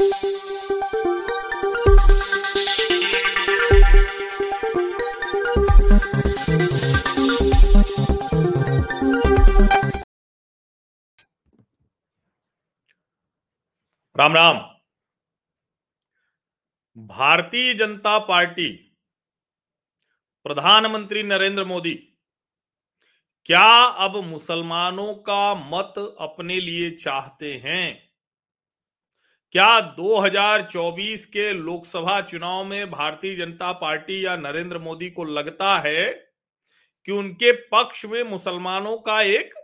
Ram Ram. Bharatiya Janata party, प्रधानमंत्री नरेंद्र मोदी, क्या अब मुसलमानों का मत अपने लिए चाहते हैं? क्या 2024 के लोकसभा चुनाव में भारतीय जनता पार्टी या नरेंद्र मोदी को लगता है कि उनके पक्ष में मुसलमानों का एक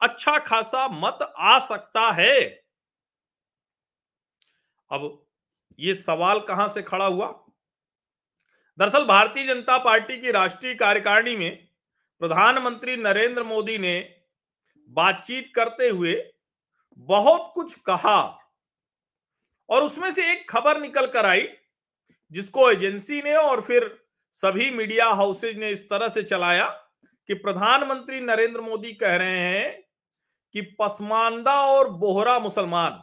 अच्छा खासा मत आ सकता है? अब ये सवाल कहाँ से खड़ा हुआ? दरअसल भारतीय जनता पार्टी की राष्ट्रीय कार्यकारिणी में प्रधानमंत्री नरेंद्र मोदी ने बातचीत करते हुए बहुत कुछ कहा। और उसमें से एक खबर निकल कर आई, जिसको एजेंसी ने और फिर सभी मीडिया हाउसेज ने इस तरह से चलाया कि प्रधानमंत्री नरेंद्र मोदी कह रहे हैं कि पसमानदा और बोहरा मुसलमान,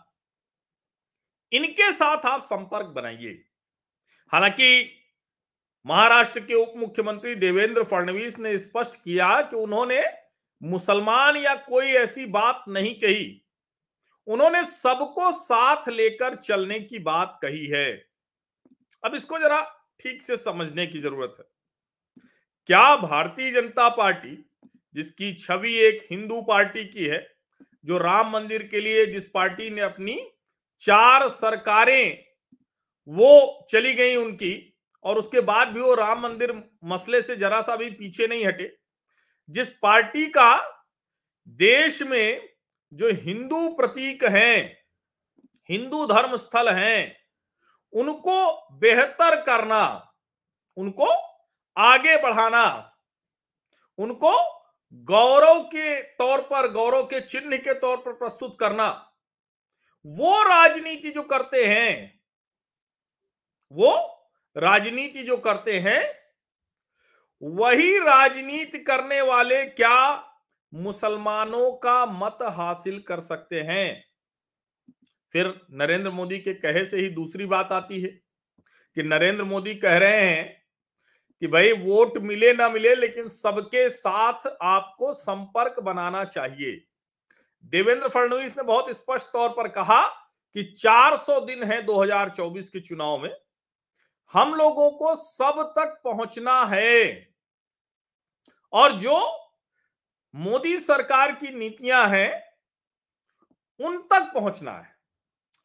इनके साथ आप संपर्क बनाइए। हालाँकि महाराष्ट्र के उप मुख्यमंत्री देवेंद्र फडणवीस ने स्पष्ट किया कि उन्होंने मुसलमान या कोई ऐसी बात नहीं कही। उन्होंने सबको साथ लेकर चलने की बात कही है। अब इसको जरा ठीक से समझने की ज़रूरत है। क्या भारतीय जनता पार्टी, जिसकी छवि एक हिंदू पार्टी की है, जो राम मंदिर के लिए जिस पार्टी ने अपनी चार सरकारें, वो चली गई उनकी, और उसके बाद भी वो राम मंदिर मसले से जरा सा भी पीछे नहीं हटे, जिस पार्टी का देश में जो हिंदू प्रतीक हैं, हिंदू धर्म स्थल हैं, उनको बेहतर करना, उनको आगे बढ़ाना, उनको गौरव के तौर पर, गौरव के चिन्ह के तौर पर प्रस्तुत करना, वो राजनीति जो करते हैं, वो राजनीति जो करते हैं, वही राजनीति करने वाले क्या मुसलमानों का मत हासिल कर सकते हैं। फिर नरेंद्र मोदी के कहे से ही दूसरी बात आती है कि नरेंद्र मोदी कह रहे हैं कि भाई वोट मिले ना मिले, लेकिन सबके साथ आपको संपर्क बनाना चाहिए। देवेंद्र फडणवीस ने बहुत स्पष्ट तौर पर कहा कि 400 दिन है 2024 के चुनाव में। हम लोगों को सब तक पहुँचना है। और जो मोदी सरकार की नीतियाँ हैं, उन तक पहुँचना है।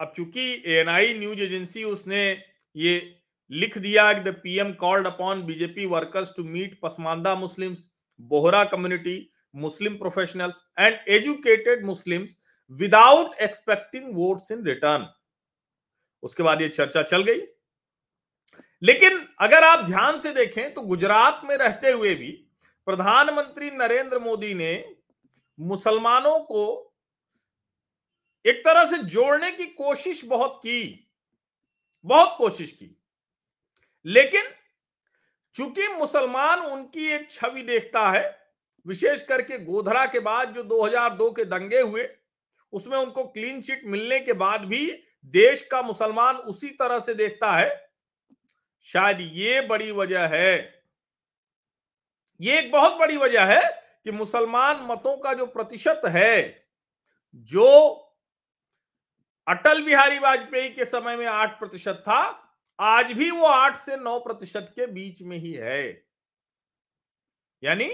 अब चूँकि एएनआई न्यूज़ एजेंसी उसने ये लिख दिया कि the PM called upon BJP workers to meet Pasmanda Muslims, Bohra community, Muslim professionals and educated Muslims without expecting votes in return. उसके बाद ये चर्चा चल गई। लेकिन अगर आप ध्यान से देखें तो गुजरात में रहते हुए भी प्रधानमंत्री नरेंद्र मोदी ने मुसलमानों को एक तरह से जोड़ने की कोशिश बहुत की, बहुत कोशिश की। लेकिन चूँकि मुसलमान उनकी एक छवि देखता है, विशेष करके गोधरा के बाद जो 2002 के दंगे हुए, उसमें उनको क्लीन चिट मिलने के बाद भी देश का मुसलमान उसी तरह से देखता है, शायद ये बड़ी वजह है। ये एक बहुत बड़ी वजह है कि मुसलमान मतों का जो प्रतिशत है, जो अटल बिहारी वाजपेयी के समय में आठ प्रतिशत था, आज भी वो आठ से नौ प्रतिशत के बीच में ही है। यानी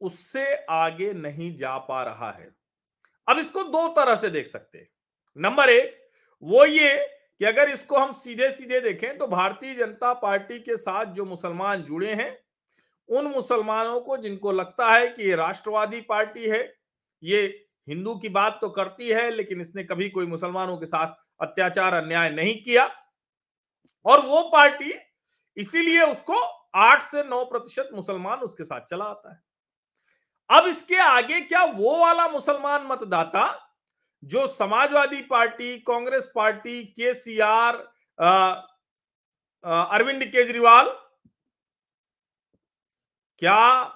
उससे आगे नहीं जा पा रहा है। अब इसको दो तरह से देख सकते हैं। नंबर एक, वो ये कि अगर इसको हम सीधे सीधे देखें तो भारतीय जनता पार्टी के साथ जो मुसलमान जुड़े हैं उन मुसलमानों को जिनको लगता है कि ये राष्ट्रवादी पार्टी है, ये हिंदू की बात तो करती है, लेकिन इसने कभी कोई मुसलमानों के साथ अत्याचार, अन्याय नहीं किया। और वो पार्टी इसीलिए उसको आठ से नौ प्रतिशत मुसलमान उसके साथ चला आता है। अब इसके आगे क्या वो वाला मुसलमान मतदाता जो समाजवादी पार्टी, कांग्रेस पार्टी के सी आर अरविंद केजरीवाल क्या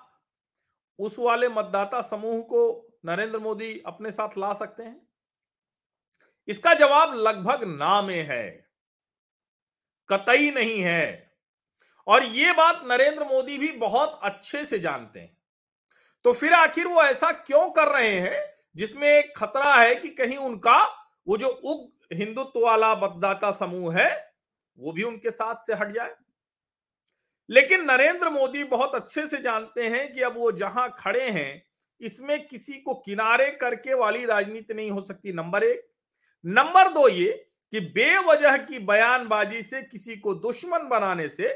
उस वाले मतदाता समूह को नरेंद्र मोदी अपने साथ ला सकते हैं? इसका जवाब लगभग ना में है। कतई नहीं है। और ये बात नरेंद्र मोदी भी बहुत अच्छे से जानते हैं। तो फिर आखिर वो ऐसा क्यों कर रहे हैं, जिसमें एक खतरा है कि कहीं उनका वो जो उग हिंदुत्व वाला मतदाता समूह है, वो भी उनके साथ से हट जाए? लेकिन नरेंद्र मोदी बहुत अच्छे से जानते हैं कि अब वो जहाँ खड़े हैं, इसमें किसी को किनारे करके वाली राजनीति नहीं हो सकती। नंबर एक। नंबर दो ये कि बेवजह की बयानबाजी से किसी को दुश्मन बनाने से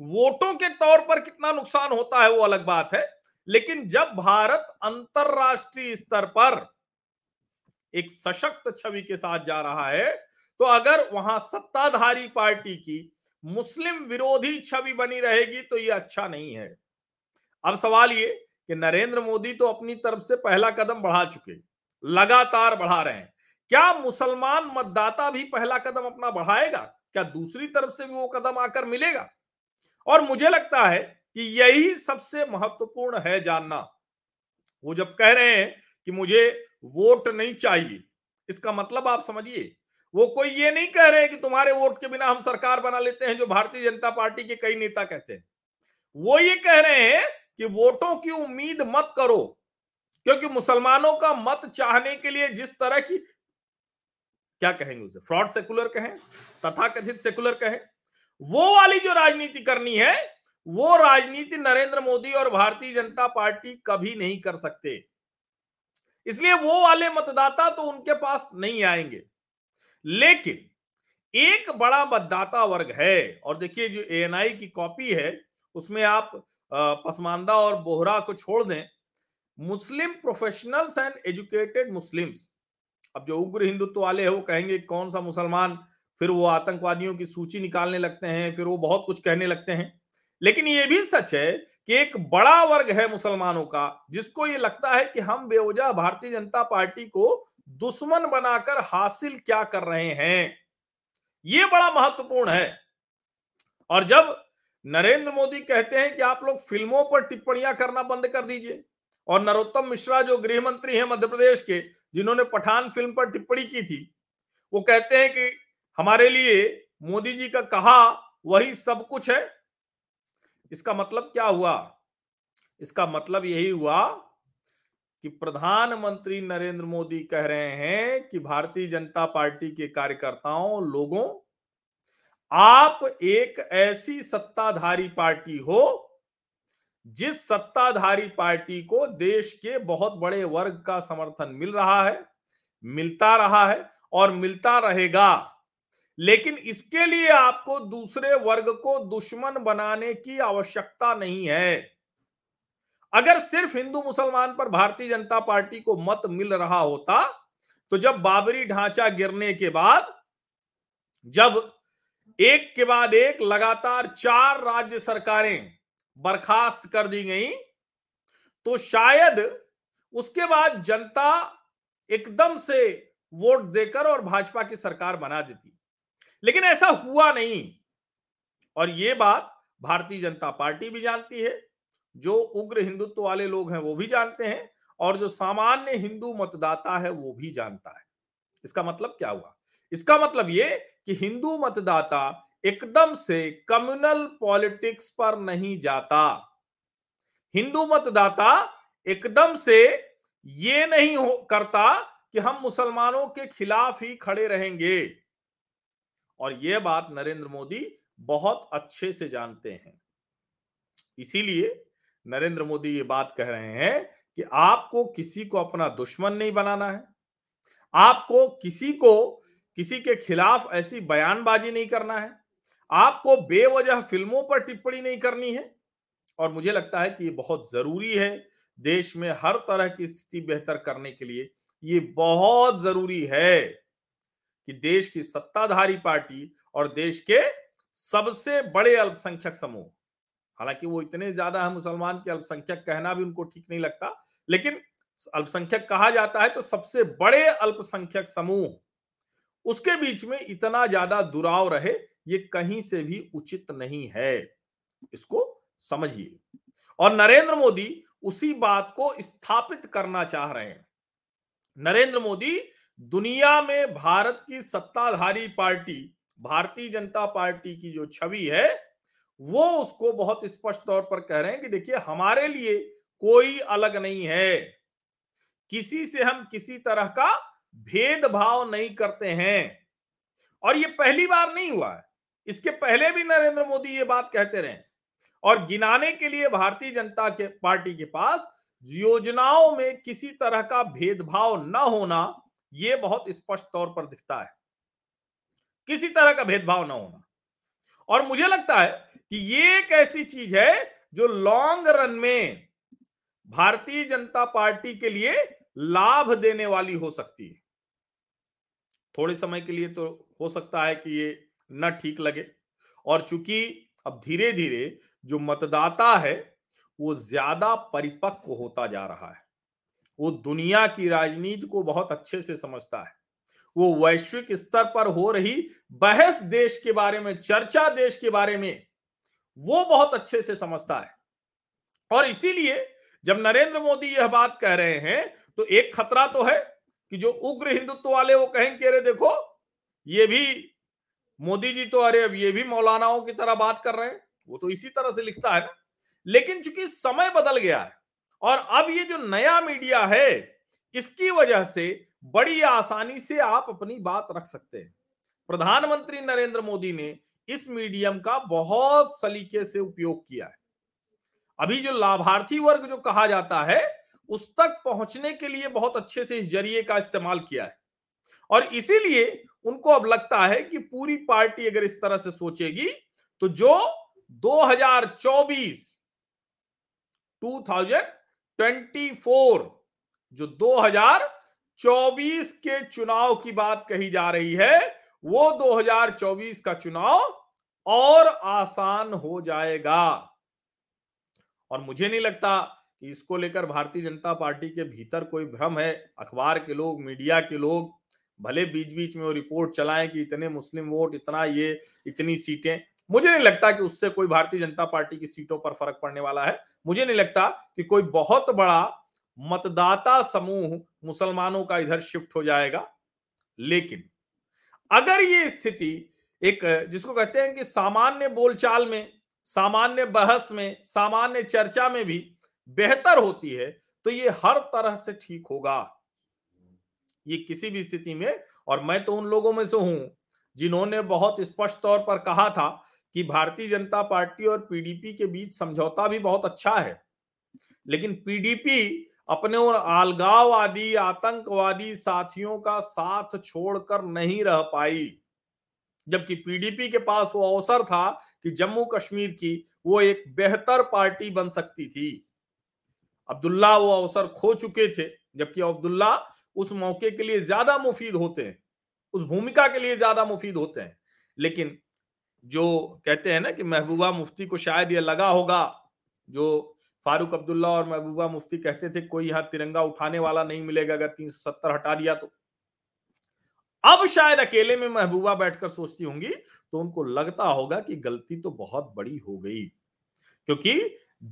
वोटों के तौर पर कितना नुकसान होता है वो अलग बात है। लेकिन जब भारत अंतरराष्ट्रीय स्तर पर एक सशक्त छवि के साथ जा रहा है तो अगर वहाँ सत्ताधारी पार्टी की मुस्लिम विरोधी छवि बनी रहेगी तो ये अच्छा नहीं है। अब सवाल ये कि नरेंद्र मोदी तो अपनी तरफ़ से पहला कदम बढ़ा चुके, लगातार बढ़ा रहे हैं। क्या मुसलमान मतदाता भी पहला कदम अपना बढ़ाएगा? क्या दूसरी तरफ़ से भी वो कदम आकर मिलेगा? और मुझे लगता है कि यही सबसे महत्वपूर्ण है जानना। वो जब कह रहे हैं कि मुझे वोट नहीं चाहिए, इसका मतलब आप समझिए वो कोई ये नहीं कह रहे हैं कि तुम्हारे वोट के बिना हम सरकार बना लेते हैं, जो भारतीय जनता पार्टी के कई नेता कहते हैं। वो ये कह रहे हैं कि वोटों की उम्मीद मत करो, क्योंकि मुसलमानों का मत चाहने के लिए जिस तरह की, क्या कहेंगे उसे, फ्रॉड सेकुलर कहें तथा कथित सेकुलर कहें, वो वाली जो राजनीति करनी है, वो राजनीति नरेंद्र मोदी और भारतीय जनता पार्टी कभी नहीं कर सकते। इसलिए वो वाले मतदाता तो उनके पास नहीं आएँगे। लेकिन एक बड़ा मतदाता वर्ग है, और देखिए जो एएनआई की कॉपी है, उसमें आप पसमानदा और बोहरा को छोड़ दें, Muslim professionals and educated Muslims, अब जो उग्र हिंदुत्व वाले हैं वो कहेंगे कौन सा मुसलमान, फिर वो आतंकवादियों की सूची निकालने लगते हैं, फिर वो बहुत कुछ कहने लगते हैं। लेकिन ये भी सच है कि एक बड़ा वर्ग है मुसलमानों का, जिसको ये लगता है कि हम बेवजह भारतीय जनता पार्टी को दुश्मन बनाकर हासिल क्या कर रहे हैं? ये बड़ा महत्वपूर्ण है। और जब नरेंद्र मोदी कहते हैं कि आप लोग फ़िल्मों पर टिप्पणियाँ करना बंद कर दीजिए, और नरोत्तम मिश्रा जो गृह मंत्री हैं मध्य प्रदेश के, जिन्होंने पठान फ़िल्म पर टिप्पणी की थी, वो कहते हैं कि हमारे लिए मोदी जी का कहा वही सब कुछ है। इसका मतलब क्या हुआ? इसका मतलब यही हुआ कि प्रधानमंत्री नरेंद्र मोदी कह रहे हैं कि भारतीय जनता पार्टी के कार्यकर्ताओं, लोगों, आप एक ऐसी सत्ताधारी पार्टी हो, जिस सत्ताधारी पार्टी को देश के बहुत बड़े वर्ग का समर्थन मिल रहा है, मिलता रहा है और मिलता रहेगा। लेकिन इसके लिए आपको दूसरे वर्ग को दुश्मन बनाने की आवश्यकता नहीं है। अगर सिर्फ़ हिंदू मुसलमान पर भारतीय जनता पार्टी को मत मिल रहा होता तो जब बाबरी ढांचा गिरने के बाद, जब एक के बाद एक लगातार चार राज्य सरकारें बर्खास्त कर दी गई तो शायद उसके बाद जनता एकदम से वोट देकर और भाजपा की सरकार बना देती। लेकिन ऐसा हुआ नहीं। और ये बात भारतीय जनता पार्टी भी जानती है जो उग्र हिंदुत्व वाले लोग हैं, वो भी जानते हैं और जो सामान्य हिंदू मतदाता है, वो भी जानता है। इसका मतलब क्या हुआ? इसका मतलब ये कि हिंदू मतदाता एकदम से कम्युनल पॉलिटिक्स पर नहीं जाता। हिंदू मतदाता एकदम से ये नहीं हो, करता कि हम मुसलमानों के खिलाफ ही खड़े रहेंगे। और यह बात नरेंद्र मोदी बहुत अच्छे से जानते हैं। इसीलिए नरेंद्र मोदी ये बात कह रहे हैं कि आपको किसी को अपना दुश्मन नहीं बनाना है। आपको किसी को, किसी के खिलाफ ऐसी बयानबाजी नहीं करना है। आपको बेवजह फ़िल्मों पर टिप्पणी नहीं करनी है। और मुझे लगता है कि ये बहुत ज़रूरी है देश में हर तरह की स्थिति बेहतर करने के लिए। ये बहुत ज़रूरी है कि देश की सत्ताधारी पार्टी और देश के सबसे बड़े अल्पसंख्यक समूह हालाँकि वो इतने ज़्यादा है मुसलमान के अल्पसंख्यक कहना भी उनको ठीक नहीं लगता। लेकिन अल्पसंख्यक कहा जाता है तो सबसे बड़े अल्पसंख्यक समूह, उसके बीच में इतना ज़्यादा दुराव रहे, ये कहीं से भी उचित नहीं है। इसको समझिए। और नरेंद्र मोदी उसी बात को स्थापित करना चाह रहे हैं। नरेंद्र मोदी दुनिया में भारत की सत्ताधारी पार्टी, भारतीय जनता पार्टी की जो छवि है वो उसको बहुत स्पष्ट तौर पर कह रहे हैं कि देखिए, हमारे लिए कोई अलग नहीं है। किसी से हम किसी तरह का भेदभाव नहीं करते हैं। और ये पहली बार नहीं हुआ है। इसके पहले भी नरेंद्र मोदी ये बात कहते रहे और गिनाने के लिए भारतीय जनता के, पार्टी के पास योजनाओं में किसी तरह का भेदभाव न होना यह बहुत स्पष्ट तौर पर दिखता है। किसी तरह का भेदभाव न होना। और मुझे लगता है कि ये एक ऐसी चीज़ है जो लॉन्ग रन में भारतीय जनता पार्टी के लिए लाभ देने वाली हो सकती है। थोड़े समय के लिए तो हो सकता है कि ये न ठीक लगे। और चूँकि अब धीरे धीरे जो मतदाता है, वो ज़्यादा परिपक्व होता जा रहा है। वो दुनिया की राजनीति को बहुत अच्छे से समझता है। वो वैश्विक स्तर पर हो रही बहस देश के बारे में, चर्चा देश के बारे में वो बहुत अच्छे से समझता है। और इसीलिए जब नरेंद्र मोदी यह बात कह रहे हैं तो एक खतरा तो है कि जो उग्र हिंदुत्व वाले वो कहेंगे अरे देखो, ये भी मोदी जी तो अरे अब ये भी मौलानाओं की तरह बात कर रहे हैं। वो तो इसी तरह से लिखता है ना। लेकिन चूँकि समय बदल गया है और अब ये जो नया मीडिया है, इसकी वजह से बड़ी आसानी से आप अपनी बात रख सकते हैं। प्रधानमंत्री नरेंद्र मोदी ने इस मीडियम का बहुत सलीके से उपयोग किया है। अभी जो लाभार्थी वर्ग जो कहा जाता है, उस तक पहुँचने के लिए बहुत अच्छे से इस ज़रिए का इस्तेमाल किया है। और इसीलिए उनको अब लगता है कि पूरी पार्टी अगर इस तरह से सोचेगी तो जो 2024 2024 जो 2024 के चुनाव की बात कही जा रही है, वो 2024 का चुनाव और आसान हो जाएगा। और मुझे नहीं लगता कि इसको लेकर भारतीय जनता पार्टी के भीतर कोई भ्रम है। अखबार के लोग, मीडिया के लोग, भले बीच बीच में वो रिपोर्ट चलाएँ कि इतने मुस्लिम वोट, इतना ये, इतनी सीटें। मुझे नहीं लगता कि उससे कोई भारतीय जनता पार्टी की सीटों पर फ़र्क पड़ने वाला है। मुझे नहीं लगता कि कोई बहुत बड़ा मतदाता समूह मुसलमानों का इधर शिफ्ट हो जाएगा। लेकिन अगर ये स्थिति एक, जिसको कहते हैं कि सामान्य बोलचाल में, सामान्य बहस में, सामान्य चर्चा में भी बेहतर होती है तो ये हर तरह से ठीक होगा। ये किसी भी स्थिति में, और मैं तो उन लोगों में से हूँ, जिन्होंने बहुत स्पष्ट तौर पर कहा था कि भारतीय जनता पार्टी और पीडीपी के बीच समझौता भी बहुत अच्छा है। लेकिन पीडीपी अपने और आलगाववादी, आतंकवादी साथियों का साथ छोड़कर नहीं रह पाई। जबकि पीडीपी के पास वो अवसर था कि जम्मू कश्मीर की वो एक बेहतर पार्टी बन सकती थी। अब्दुल्ला वो अवसर खो चुके थे, जबकि अब्दुल्ला उस मौके के लिए ज़्यादा मुफीद होते हैं, उस भूमिका के लिए ज़्यादा मुफीद होते हैं। लेकिन जो कहते हैं ना कि महबूबा मुफ्ती को शायद ये लगा होगा, जो फारूक अब्दुल्ला और महबूबा मुफ्ती कहते थे, कोई यहाँ तिरंगा उठाने वाला नहीं मिलेगा, अगर तीन सौ सत्तर हटा दिया तो। अब शायद अकेले में महबूबा बैठकर सोचती होंगी तो उनको लगता होगा कि गलती तो बहुत बड़ी हो गई, क्योंकि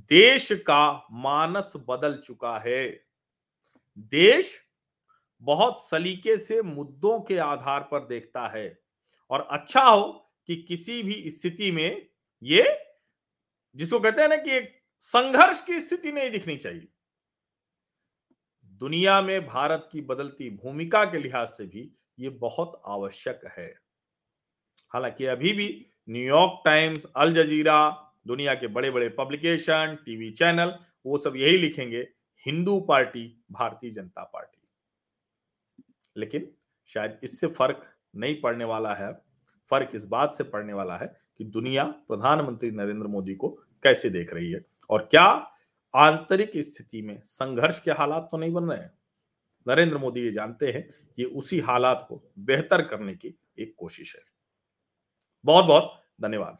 देश का मानस बदल चुका है। देश बहुत सलीके से मुद्दों के आधार पर देखता है, और अच्छा हो कि किसी भी स्थिति में ये, जिसको कहते हैं ना कि एक संघर्ष की स्थिति नहीं दिखनी चाहिए। दुनिया में भारत की बदलती भूमिका के लिहाज से भी ये बहुत आवश्यक है। हालाँकि अभी भी न्यूयॉर्क टाइम्स अल जजीरा दुनिया के बड़े बड़े पब्लिकेशन टीवी चैनल वो सब यही लिखेंगे, हिंदू पार्टी, भारतीय जनता पार्टी। लेकिन शायद इससे फ़र्क नहीं पड़ने वाला है। फ़र्क इस बात से पड़ने वाला है कि दुनिया प्रधानमंत्री नरेंद्र मोदी को कैसे देख रही है और क्या आंतरिक स्थिति में संघर्ष के हालात तो नहीं बन रहे हैं? नरेंद्र मोदी ये जानते हैं ये उसी हालात को बेहतर करने की एक कोशिश है। बहुत बहुत धन्यवाद।